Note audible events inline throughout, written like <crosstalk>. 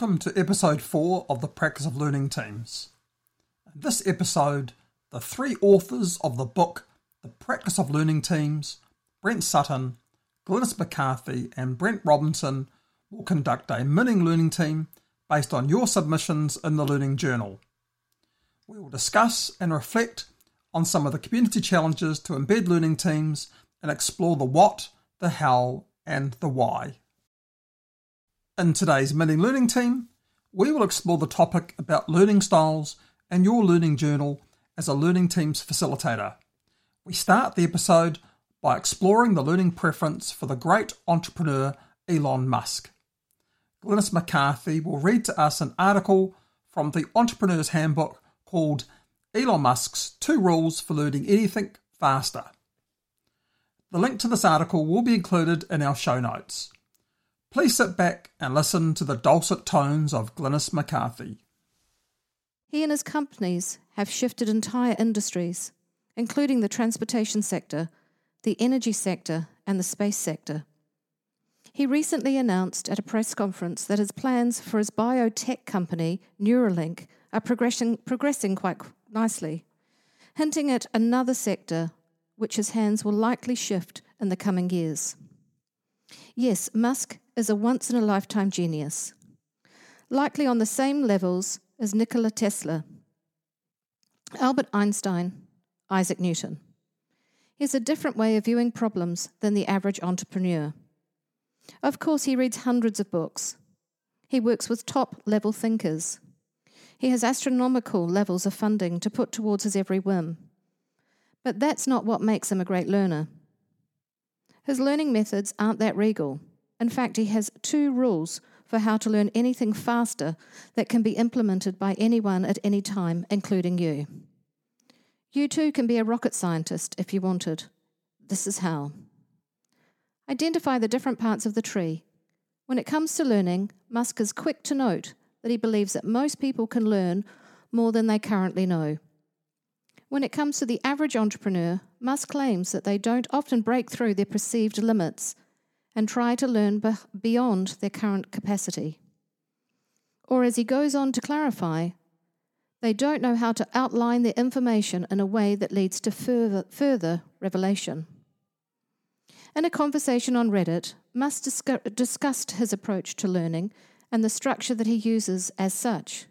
Welcome to episode 4 of the Practice of Learning Teams. In this episode, the three authors of the book The Practice of Learning Teams, Brent Sutton, Glynis McCarthy, and Brent Robinson, will conduct a mini learning team based on your submissions in the Learning Journal. We will discuss and reflect on some of the community challenges to embed learning teams and explore the what, the how, and the why. In today's mini learning team, we will explore the topic about learning styles and your learning journal as a learning team's facilitator. We start the episode by exploring the learning preference for the great entrepreneur Elon Musk. Glynis McCarthy will read to us an article from the Entrepreneur's Handbook called Elon Musk's Two Rules for Learning Anything Faster. The link to this article will be included in our show notes. Please sit back and listen to the dulcet tones of Glynis McCarthy. He and his companies have shifted entire industries, including the transportation sector, the energy sector, and the space sector. He recently announced at a press conference that his plans for his biotech company, Neuralink, are progressing, progressing quite nicely, hinting at another sector which his hands will likely shift in the coming years. Yes, Musk is a once in a lifetime genius, likely on the same levels as Nikola Tesla, Albert Einstein, Isaac Newton. He has a different way of viewing problems than the average entrepreneur. Of course, he reads hundreds of books. He works with top level thinkers. He has astronomical levels of funding to put towards his every whim. But that's not what makes him a great learner. His learning methods aren't that regal. In fact, he has two rules for how to learn anything faster that can be implemented by anyone at any time, including you. You too can be a rocket scientist if you wanted. This is how. Identify the different parts of the tree. When it comes to learning, Musk is quick to note that he believes that most people can learn more than they currently know. When it comes to the average entrepreneur, Musk claims that they don't often break through their perceived limits and try to learn be- beyond their current capacity. Or, as he goes on to clarify, they don't know how to outline their information in a way that leads to further, further revelation. In a conversation on Reddit, Musk discu- discussed his approach to learning and the structure that he uses as such.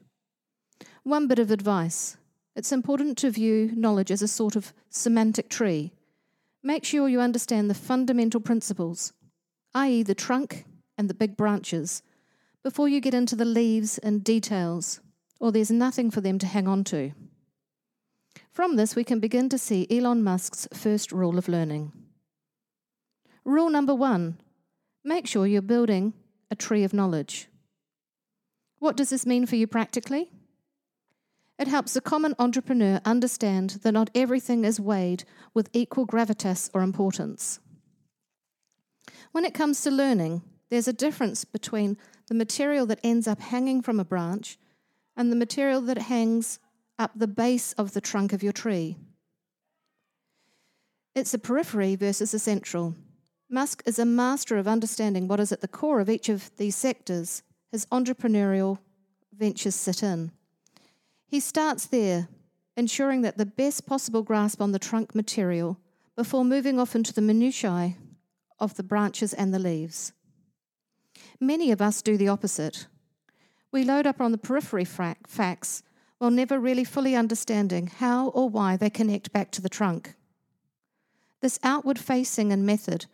One bit of advice it's important to view knowledge as a sort of semantic tree. Make sure you understand the fundamental principles i.e., the trunk and the big branches, before you get into the leaves and details, or there's nothing for them to hang on to. From this, we can begin to see Elon Musk's first rule of learning. Rule number one make sure you're building a tree of knowledge. What does this mean for you practically? It helps the common entrepreneur understand that not everything is weighed with equal gravitas or importance. When it comes to learning, there's a difference between the material that ends up hanging from a branch and the material that hangs up the base of the trunk of your tree. It's the periphery versus the central. Musk is a master of understanding what is at the core of each of these sectors his entrepreneurial ventures sit in. He starts there, ensuring that the best possible grasp on the trunk material before moving off into the minutiae of the branches and the leaves. Many of us do the opposite. We load up on the periphery facts while never really fully understanding how or why they connect back to the trunk. This outward facing and method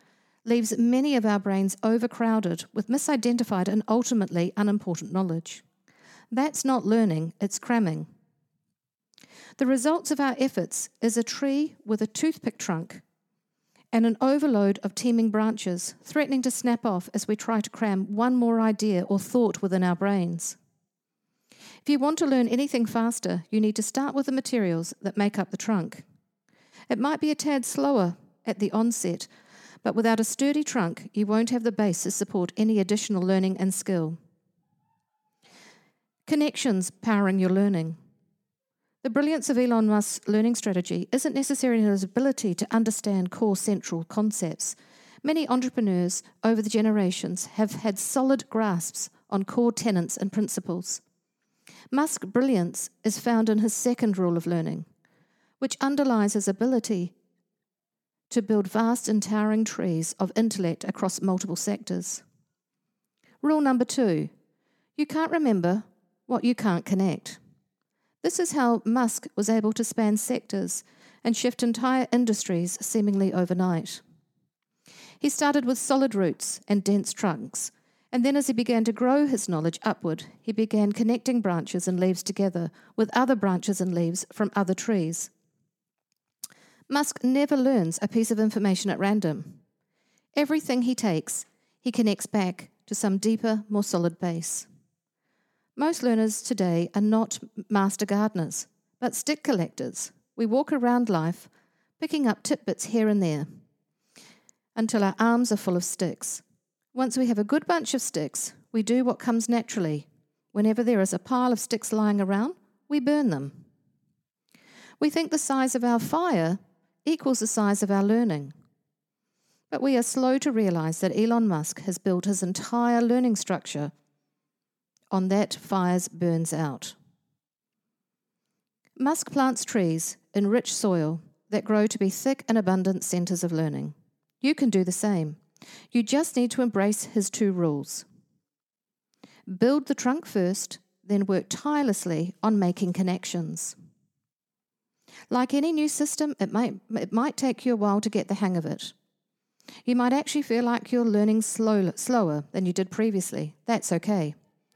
leaves many of our brains overcrowded with misidentified and ultimately unimportant knowledge. That's not learning, it's cramming. The results of our efforts is a tree with a toothpick trunk and an overload of teeming branches, threatening to snap off as we try to cram one more idea or thought within our brains. If you want to learn anything faster, you need to start with the materials that make up the trunk. It might be a tad slower at the onset, but without a sturdy trunk, you won't have the base to support any additional learning and skill. Connections powering your learning. The brilliance of Elon Musk's learning strategy isn't necessarily in his ability to understand core central concepts. Many entrepreneurs over the generations have had solid grasps on core tenets and principles. Musk's brilliance is found in his second rule of learning, which underlies his ability to build vast and towering trees of intellect across multiple sectors. Rule number two you can't remember what you can't connect. This is how Musk was able to span sectors and shift entire industries seemingly overnight. He started with solid roots and dense trunks, and then as he began to grow his knowledge upward, he began connecting branches and leaves together with other branches and leaves from other trees. Musk never learns a piece of information at random. Everything he takes, he connects back to some deeper, more solid base. Most learners today are not master gardeners, but stick collectors. We walk around life picking up tidbits here and there until our arms are full of sticks. Once we have a good bunch of sticks, we do what comes naturally. Whenever there is a pile of sticks lying around, we burn them. We think the size of our fire equals the size of our learning. But we are slow to realize that Elon Musk has built his entire learning structure on that fires burns out. Musk plants trees in rich soil that grow to be thick and abundant centers of learning. You can do the same. You just need to embrace his two rules. Build the trunk first, then work tirelessly on making connections. Like any new system, it might, it might take you a while to get the hang of it. You might actually feel like you're learning slow, slower than you did previously. That's okay.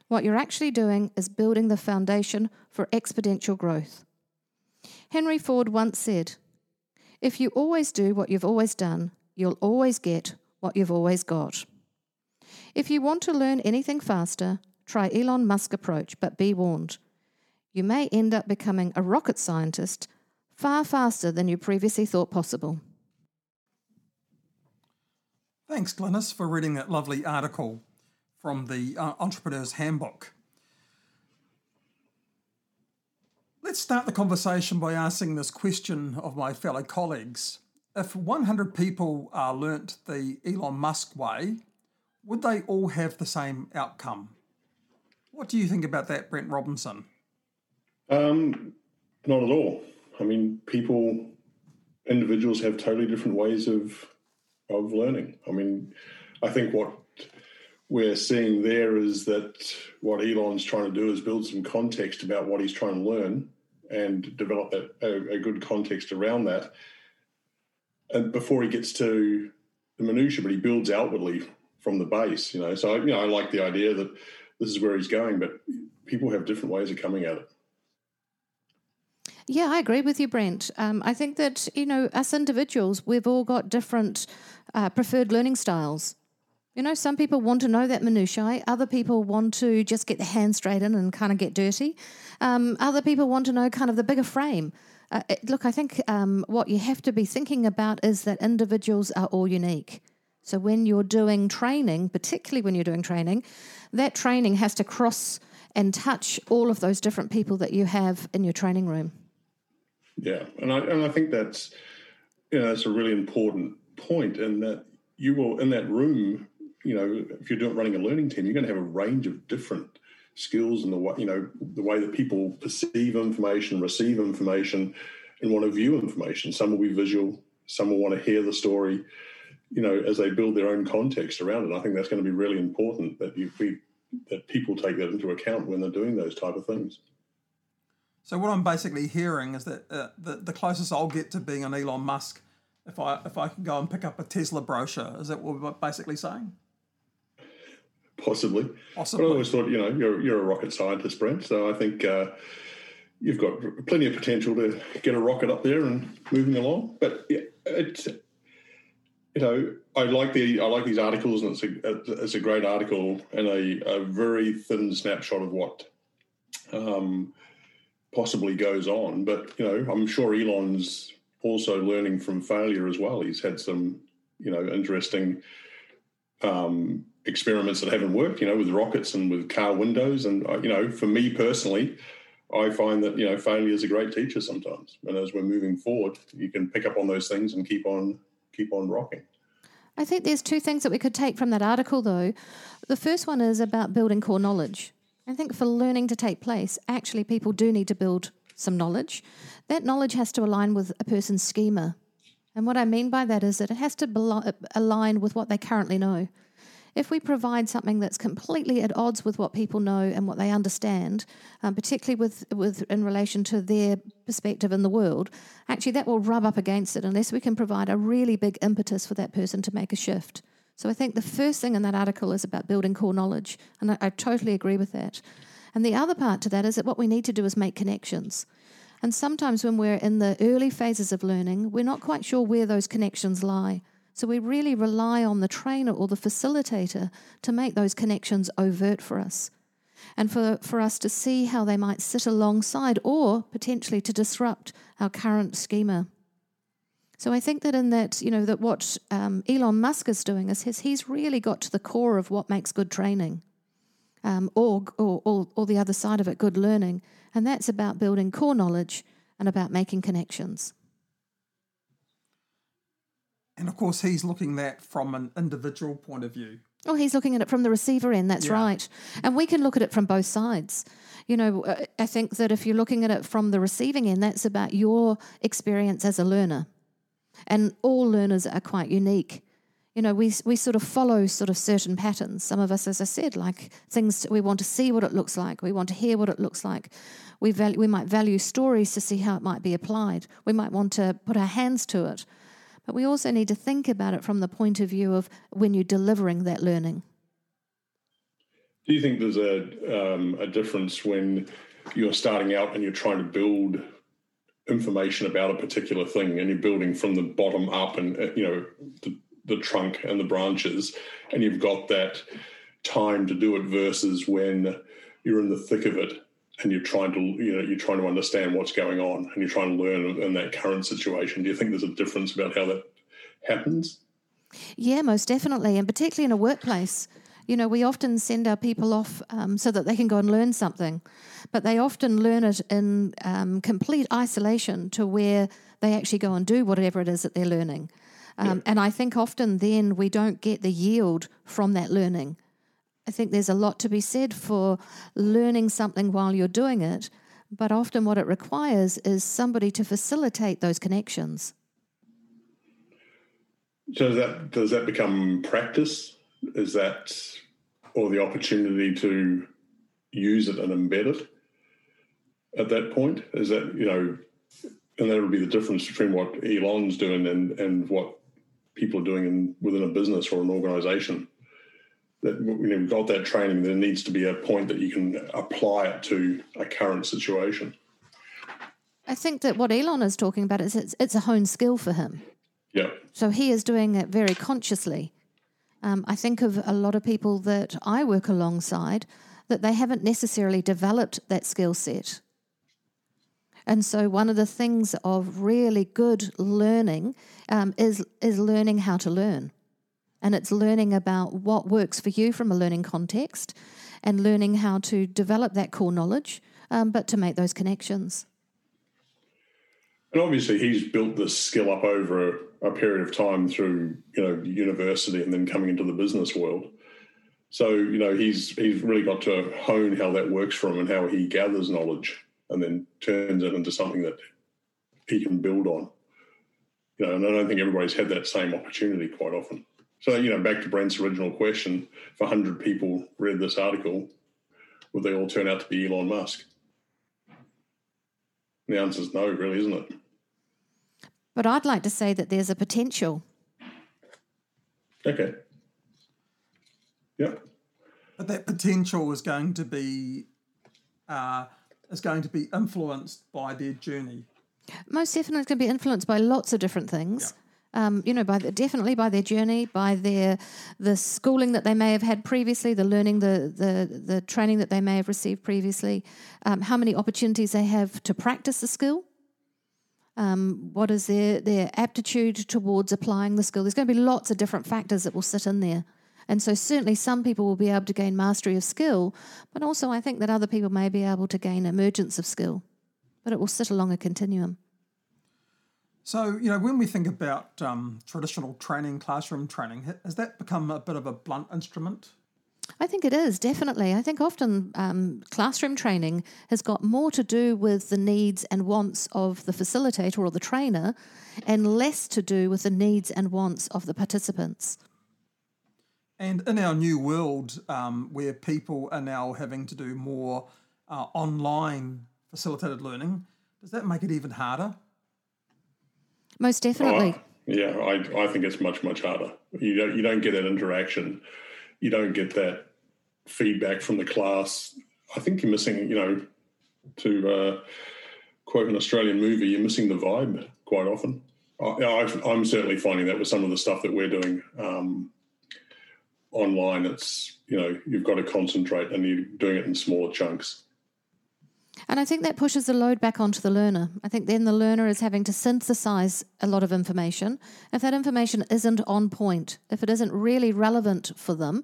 What you're actually doing is building the foundation for exponential growth. Henry Ford once said, If you always do what you've always done, you'll always get what you've always got. If you want to learn anything faster, try Elon Musk approach, but be warned. You may end up becoming a rocket scientist far faster than you previously thought possible. Thanks, Glynis, for reading that lovely article from the uh, Entrepreneur's Handbook. Let's start the conversation by asking this question of my fellow colleagues. If 100 people uh, learnt the Elon Musk way, would they all have the same outcome? What do you think about that, Brent Robinson? Um, not at all. I mean, people, individuals have totally different ways of of learning. I mean, I think what we're seeing there is that what Elon's trying to do is build some context about what he's trying to learn and develop a, a good context around that. And before he gets to the minutia, but he builds outwardly from the base. You know, so you know, I like the idea that this is where he's going, but people have different ways of coming at it. Yeah, I agree with you, Brent. Um, I think that, you know, us individuals, we've all got different uh, preferred learning styles. You know, some people want to know that minutiae. Other people want to just get their hands straight in and kind of get dirty. Um, other people want to know kind of the bigger frame. Uh, it, look, I think um, what you have to be thinking about is that individuals are all unique. So when you're doing training, particularly when you're doing training, that training has to cross and touch all of those different people that you have in your training room. Yeah, and I and I think that's you know that's a really important point, and that you will in that room, you know, if you're doing, running a learning team, you're going to have a range of different skills and the way you know the way that people perceive information, receive information, and want to view information. Some will be visual, some will want to hear the story, you know, as they build their own context around it. I think that's going to be really important that you we, that people take that into account when they're doing those type of things. So what I'm basically hearing is that uh, the the closest I'll get to being an Elon Musk, if I if I can go and pick up a Tesla brochure, is that what we're basically saying? Possibly. Possibly. But I always thought, you know, you're you're a rocket scientist, Brent. So I think uh, you've got plenty of potential to get a rocket up there and moving along. But yeah, it's you know, I like the I like these articles, and it's a it's a great article and a, a very thin snapshot of what um, possibly goes on. But you know, I'm sure Elon's also learning from failure as well. He's had some you know interesting um, experiments that haven't worked. You know, with rockets and with car windows. And uh, you know, for me personally. I find that you know failure is a great teacher sometimes, and as we're moving forward, you can pick up on those things and keep on keep on rocking. I think there's two things that we could take from that article, though. The first one is about building core knowledge. I think for learning to take place, actually, people do need to build some knowledge. That knowledge has to align with a person's schema. And what I mean by that is that it has to align with what they currently know. If we provide something that's completely at odds with what people know and what they understand, um, particularly with, with in relation to their perspective in the world, actually that will rub up against it unless we can provide a really big impetus for that person to make a shift. So I think the first thing in that article is about building core knowledge, and I, I totally agree with that. And the other part to that is that what we need to do is make connections. And sometimes when we're in the early phases of learning, we're not quite sure where those connections lie. So we really rely on the trainer or the facilitator to make those connections overt for us and for, for us to see how they might sit alongside or potentially to disrupt our current schema. So I think that in that, you know, that what um, Elon Musk is doing is his, he's really got to the core of what makes good training, um, or, or, or, or the other side of it, good learning. And that's about building core knowledge and about making connections. And of course, he's looking at from an individual point of view. Oh, he's looking at it from the receiver end, that's yeah. right. And we can look at it from both sides. You know, uh, I think that if you're looking at it from the receiving end, that's about your experience as a learner. And all learners are quite unique. You know, we, we sort of follow sort of certain patterns. Some of us, as I said, like things we want to see what it looks like, we want to hear what it looks like. We, value, we might value stories to see how it might be applied. We might want to put our hands to it but we also need to think about it from the point of view of when you're delivering that learning. Do you think there's a, um, a difference when you're starting out and you're trying to build information about a particular thing and you're building from the bottom up and, uh, you know, the, the trunk and the branches, and you've got that time to do it versus when you're in the thick of it and you're trying to you know you're trying to understand what's going on and you're trying to learn in that current situation do you think there's a difference about how that happens? Yeah most definitely and particularly in a workplace. You know we often send our people off um, so that they can go and learn something but they often learn it in um, complete isolation to where they actually go and do whatever it is that they're learning. Um, yeah. and i think often then we don't get the yield from that learning I think there's a lot to be said for learning something while you're doing it, but often what it requires is somebody to facilitate those connections. So does that does that become practice? Is that or the opportunity to use it and embed it at that point? Is that you know, and that would be the difference between what Elon's doing and and what people are doing in, within a business or an organization that you've got that training, there needs to be a point that you can apply it to a current situation. I think that what Elon is talking about is it's, it's a honed skill for him. Yeah. So he is doing it very consciously. Um, I think of a lot of people that I work alongside that they haven't necessarily developed that skill set. And so, one of the things of really good learning um, is is learning how to learn. And it's learning about what works for you from a learning context and learning how to develop that core knowledge, um, but to make those connections. And obviously, he's built this skill up over a, period of time through, you know, university and then coming into the business world. So, you know, he's he's really got to hone how that works for him and how he gathers knowledge and then turns it into something that he can build on. You know, and I don't think everybody's had that same opportunity quite often. So, you know, back to Brent's original question if 100 people read this article, would they all turn out to be Elon Musk? The answer is no, really, isn't it? But I'd like to say that there's a potential. Okay. Yeah. But that potential is going to be uh, is going to be influenced by their journey. Most definitely, it's going to be influenced by lots of different things. Um, you know, by the, definitely by their journey, by their the schooling that they may have had previously, the learning, the the the training that they may have received previously, um, how many opportunities they have to practice the skill. Um, what is their their aptitude towards applying the skill? There's going to be lots of different factors that will sit in there. And so, certainly, some people will be able to gain mastery of skill, but also I think that other people may be able to gain emergence of skill. But it will sit along a continuum. So, you know, when we think about um, traditional training, classroom training, has that become a bit of a blunt instrument? I think it is, definitely. I think often um, classroom training has got more to do with the needs and wants of the facilitator or the trainer and less to do with the needs and wants of the participants. And in our new world, um, where people are now having to do more uh, online facilitated learning, does that make it even harder? Most definitely. Oh, yeah, I, I think it's much much harder. You don't you don't get that interaction. You don't get that feedback from the class. I think you're missing. You know, to uh, quote an Australian movie, you're missing the vibe quite often. I, am certainly finding that with some of the stuff that we're doing um, online. It's you know you've got to concentrate and you're doing it in smaller chunks. And I think that pushes the load back onto the learner. I think then the learner is having to synthesize a lot of information. If that information isn't on point, if it isn't really relevant for them,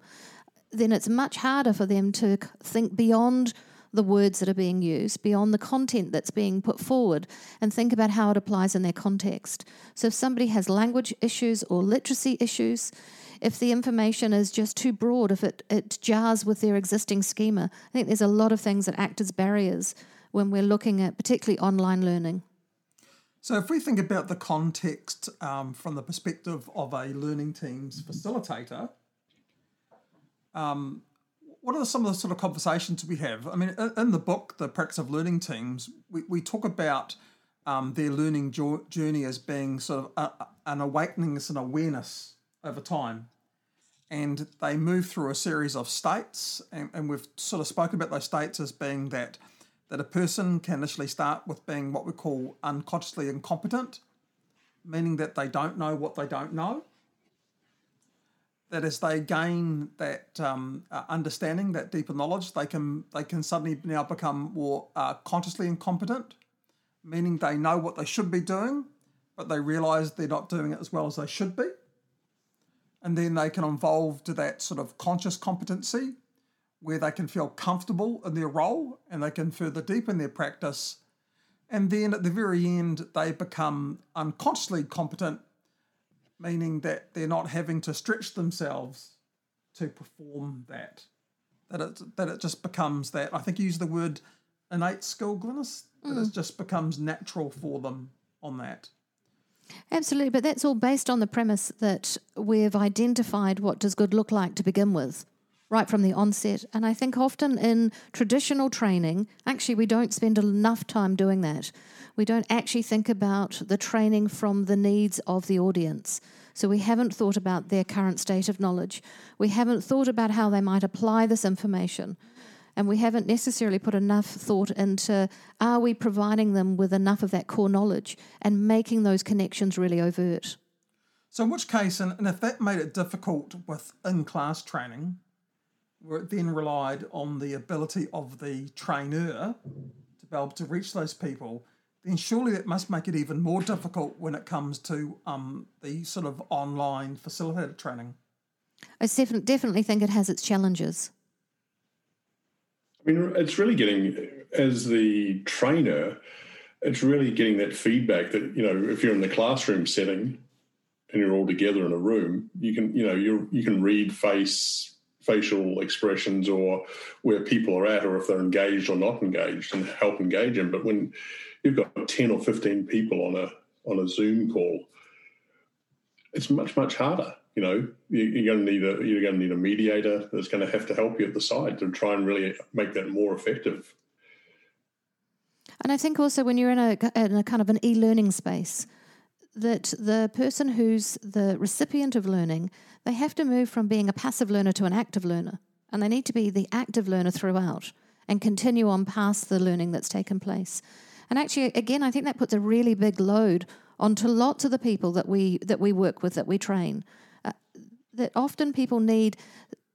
then it's much harder for them to think beyond the words that are being used, beyond the content that's being put forward, and think about how it applies in their context. So if somebody has language issues or literacy issues, if the information is just too broad, if it, it jars with their existing schema. I think there's a lot of things that act as barriers when we're looking at particularly online learning. So, if we think about the context um, from the perspective of a learning team's facilitator, um, what are some of the sort of conversations we have? I mean, in the book, The Practice of Learning Teams, we, we talk about um, their learning journey as being sort of a, an awakening, as an awareness over time. And they move through a series of states, and, and we've sort of spoken about those states as being that that a person can initially start with being what we call unconsciously incompetent, meaning that they don't know what they don't know. That as they gain that um, uh, understanding, that deeper knowledge, they can they can suddenly now become more uh, consciously incompetent, meaning they know what they should be doing, but they realise they're not doing it as well as they should be and then they can evolve to that sort of conscious competency where they can feel comfortable in their role and they can further deepen their practice. And then at the very end, they become unconsciously competent, meaning that they're not having to stretch themselves to perform that. That it, that it just becomes that. I think you use the word innate skill, Glynis, that mm. it just becomes natural for them on that. Absolutely, but that's all based on the premise that we've identified what does good look like to begin with, right from the onset. And I think often in traditional training, actually, we don't spend enough time doing that. We don't actually think about the training from the needs of the audience. So we haven't thought about their current state of knowledge. We haven't thought about how they might apply this information and we haven't necessarily put enough thought into are we providing them with enough of that core knowledge and making those connections really overt. So, in which case, and, and if that made it difficult with in class training, where it then relied on the ability of the trainer to be able to reach those people, then surely that must make it even more difficult when it comes to um, the sort of online facilitated training. I definitely think it has its challenges. I mean, it's really getting, as the trainer, it's really getting that feedback that, you know, if you're in the classroom setting and you're all together in a room, you can, you know, you you can read face facial expressions or where people are at or if they're engaged or not engaged and help engage them. But when you've got 10 or 15 people on a on a Zoom call, it's much, much harder you know, you're going to need a you're going to need a mediator that's going to have to help you at the side to try and really make that more effective. And I think also when you're in a, in a kind of an e-learning space, that the person who's the recipient of learning, they have to move from being a passive learner to an active learner, and they need to be the active learner throughout and continue on past the learning that's taken place. And actually, again, I think that puts a really big load onto lots of the people that we that we work with that we train. That often people need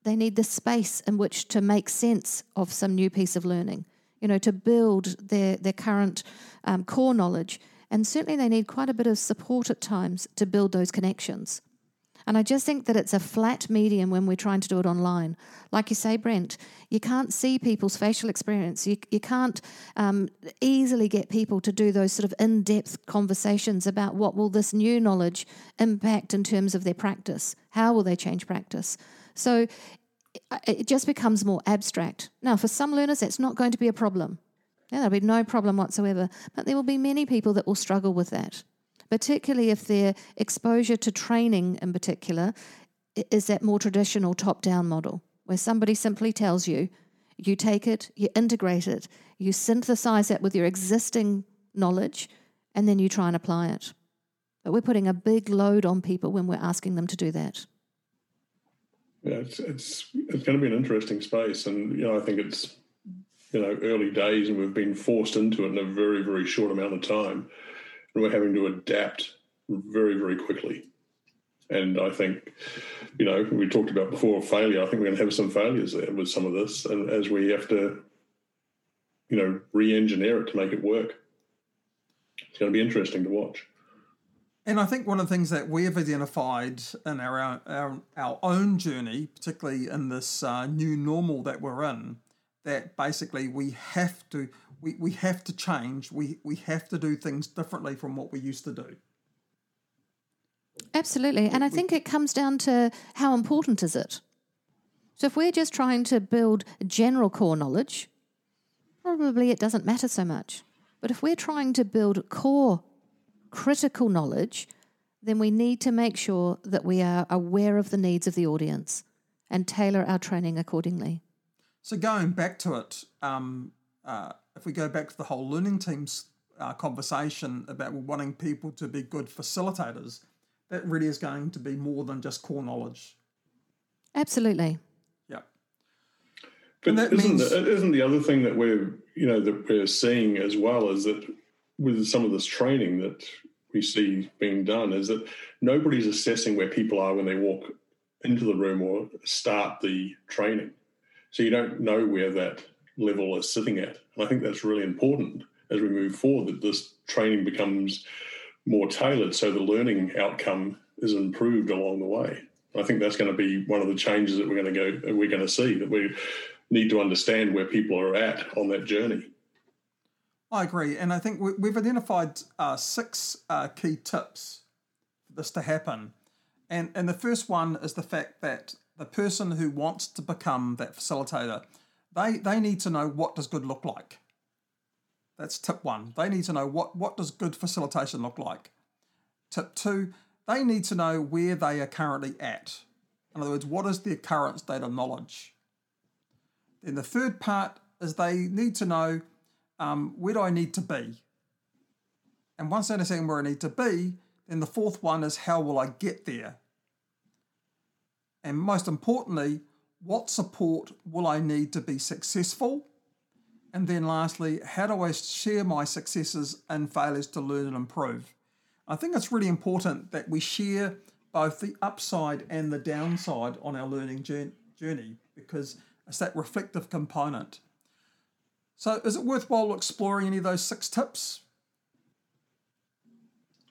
they need the space in which to make sense of some new piece of learning. You know, to build their their current um, core knowledge, and certainly they need quite a bit of support at times to build those connections. And I just think that it's a flat medium when we're trying to do it online. Like you say, Brent, you can't see people's facial experience. You, you can't um, easily get people to do those sort of in depth conversations about what will this new knowledge impact in terms of their practice? How will they change practice? So it just becomes more abstract. Now, for some learners, that's not going to be a problem. Yeah, there'll be no problem whatsoever. But there will be many people that will struggle with that particularly if their exposure to training in particular is that more traditional top down model where somebody simply tells you, you take it, you integrate it, you synthesize it with your existing knowledge, and then you try and apply it. But we're putting a big load on people when we're asking them to do that. Yeah, it's it's it's going to be an interesting space, and you know I think it's you know early days, and we've been forced into it in a very very short amount of time we're having to adapt very, very quickly. And I think, you know, we talked about before failure. I think we're going to have some failures there with some of this, and as we have to, you know, re-engineer it to make it work. It's going to be interesting to watch. And I think one of the things that we have identified in our our, our own journey, particularly in this uh, new normal that we're in, that basically we have to we, we have to change. We we have to do things differently from what we used to do. Absolutely. And I think it comes down to how important is it? So if we're just trying to build general core knowledge, probably it doesn't matter so much. But if we're trying to build core critical knowledge, then we need to make sure that we are aware of the needs of the audience and tailor our training accordingly. So going back to it, um, uh, if we go back to the whole learning teams uh, conversation about wanting people to be good facilitators, that really is going to be more than just core knowledge. Absolutely. Yeah. But isn't, means... the, isn't the other thing that we're you know that we're seeing as well is that with some of this training that we see being done is that nobody's assessing where people are when they walk into the room or start the training. So you don't know where that level is sitting at. And I think that's really important as we move forward that this training becomes more tailored so the learning outcome is improved along the way. I think that's going to be one of the changes that we're going to go we're going to see that we need to understand where people are at on that journey. I agree, and I think we've identified uh, six uh, key tips for this to happen, and and the first one is the fact that the person who wants to become that facilitator they they need to know what does good look like. That's tip one. They need to know what what does good facilitation look like. Tip two, they need to know where they are currently at. In other words, what is their current state of knowledge. Then the third part is they need to know um, where do I need to be. And once they understand where I need to be, then the fourth one is how will I get there. And most importantly, what support will I need to be successful? And then lastly, how do I share my successes and failures to learn and improve? I think it's really important that we share both the upside and the downside on our learning journey because it's that reflective component. So, is it worthwhile exploring any of those six tips?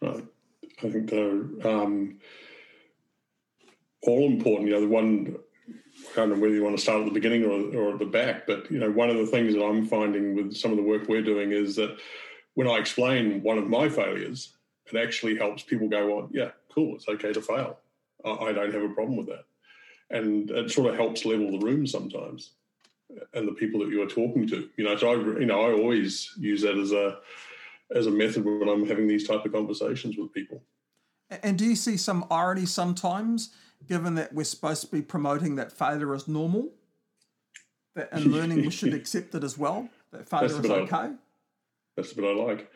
I think they're um, all important. You know, the one I don't know whether you want to start at the beginning or, or at the back, but you know, one of the things that I'm finding with some of the work we're doing is that when I explain one of my failures, it actually helps people go, "Well, yeah, cool, it's okay to fail. I, I don't have a problem with that," and it sort of helps level the room sometimes, and the people that you are talking to. You know, so I, you know, I always use that as a as a method when I'm having these type of conversations with people. And do you see some irony sometimes? Given that we're supposed to be promoting that failure is normal, that and <laughs> learning we should accept it as well, that failure is okay. I, that's what I like.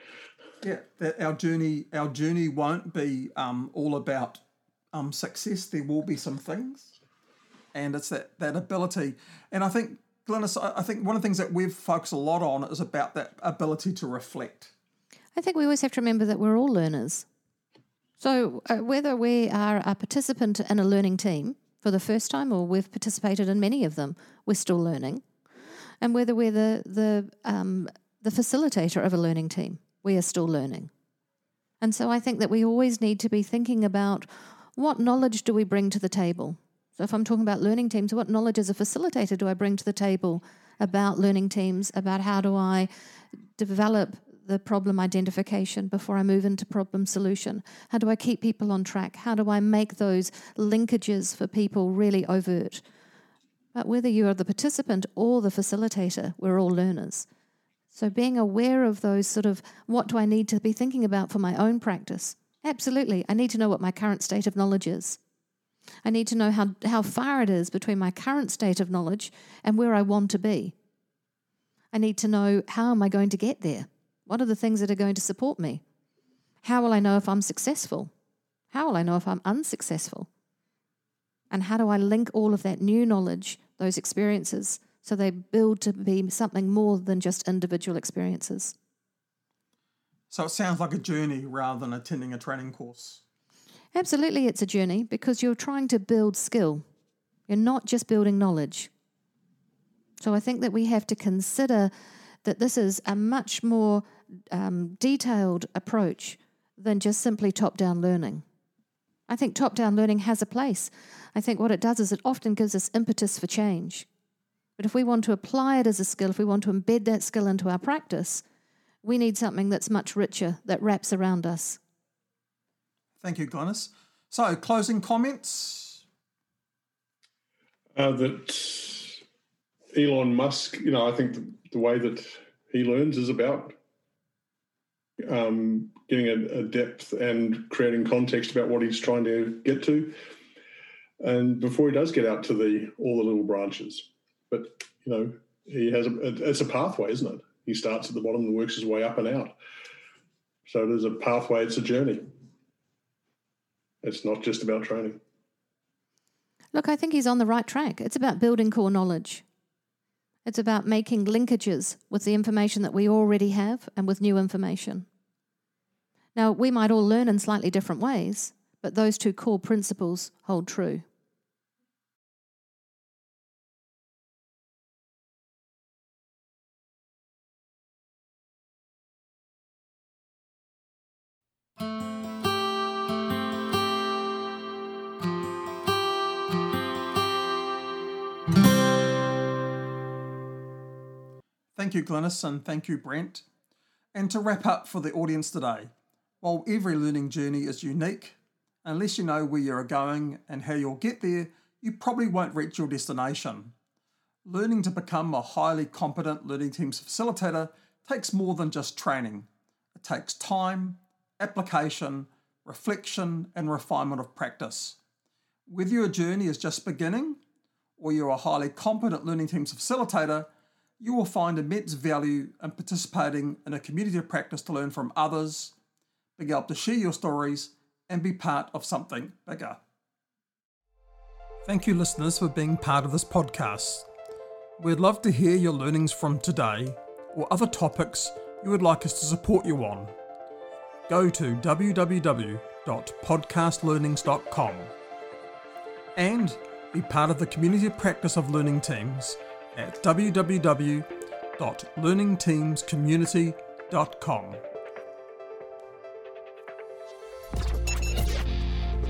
Yeah, that our journey our journey won't be um, all about um, success. There will be some things, and it's that that ability. And I think Glynis, I think one of the things that we've focused a lot on is about that ability to reflect. I think we always have to remember that we're all learners. So, uh, whether we are a participant in a learning team for the first time or we've participated in many of them, we're still learning. And whether we're the, the, um, the facilitator of a learning team, we are still learning. And so, I think that we always need to be thinking about what knowledge do we bring to the table? So, if I'm talking about learning teams, what knowledge as a facilitator do I bring to the table about learning teams, about how do I develop the problem identification before I move into problem solution? How do I keep people on track? How do I make those linkages for people really overt? But whether you are the participant or the facilitator, we're all learners. So being aware of those sort of what do I need to be thinking about for my own practice? Absolutely. I need to know what my current state of knowledge is. I need to know how, how far it is between my current state of knowledge and where I want to be. I need to know how am I going to get there? What are the things that are going to support me? How will I know if I'm successful? How will I know if I'm unsuccessful? And how do I link all of that new knowledge, those experiences, so they build to be something more than just individual experiences? So it sounds like a journey rather than attending a training course. Absolutely, it's a journey because you're trying to build skill. You're not just building knowledge. So I think that we have to consider that this is a much more um, detailed approach than just simply top down learning. I think top down learning has a place. I think what it does is it often gives us impetus for change. But if we want to apply it as a skill, if we want to embed that skill into our practice, we need something that's much richer, that wraps around us. Thank you, Glynis. So, closing comments? Uh, that Elon Musk, you know, I think the, the way that he learns is about um, getting a, a, depth and creating context about what he's trying to get to. And before he does get out to the all the little branches, but you know, he has a, it's a pathway, isn't it? He starts at the bottom and works his way up and out. So there's a pathway, it's a journey. It's not just about training. Look, I think he's on the right track. It's about building core knowledge. It's about making linkages with the information that we already have and with new information. Now, we might all learn in slightly different ways, but those two core principles hold true. Thank you, Glynis, and thank you, Brent. And to wrap up for the audience today, while every learning journey is unique, unless you know where you're going and how you'll get there, you probably won't reach your destination. Learning to become a highly competent learning teams facilitator takes more than just training. It takes time, application, reflection, and refinement of practice. Whether your journey is just beginning or you're a highly competent learning teams facilitator, you will find immense value in participating in a community of practice to learn from others, able to share your stories, and be part of something bigger. Thank you, listeners, for being part of this podcast. We'd love to hear your learnings from today or other topics you would like us to support you on. Go to www.podcastlearnings.com and be part of the community practice of learning teams at www.learningteamscommunity.com.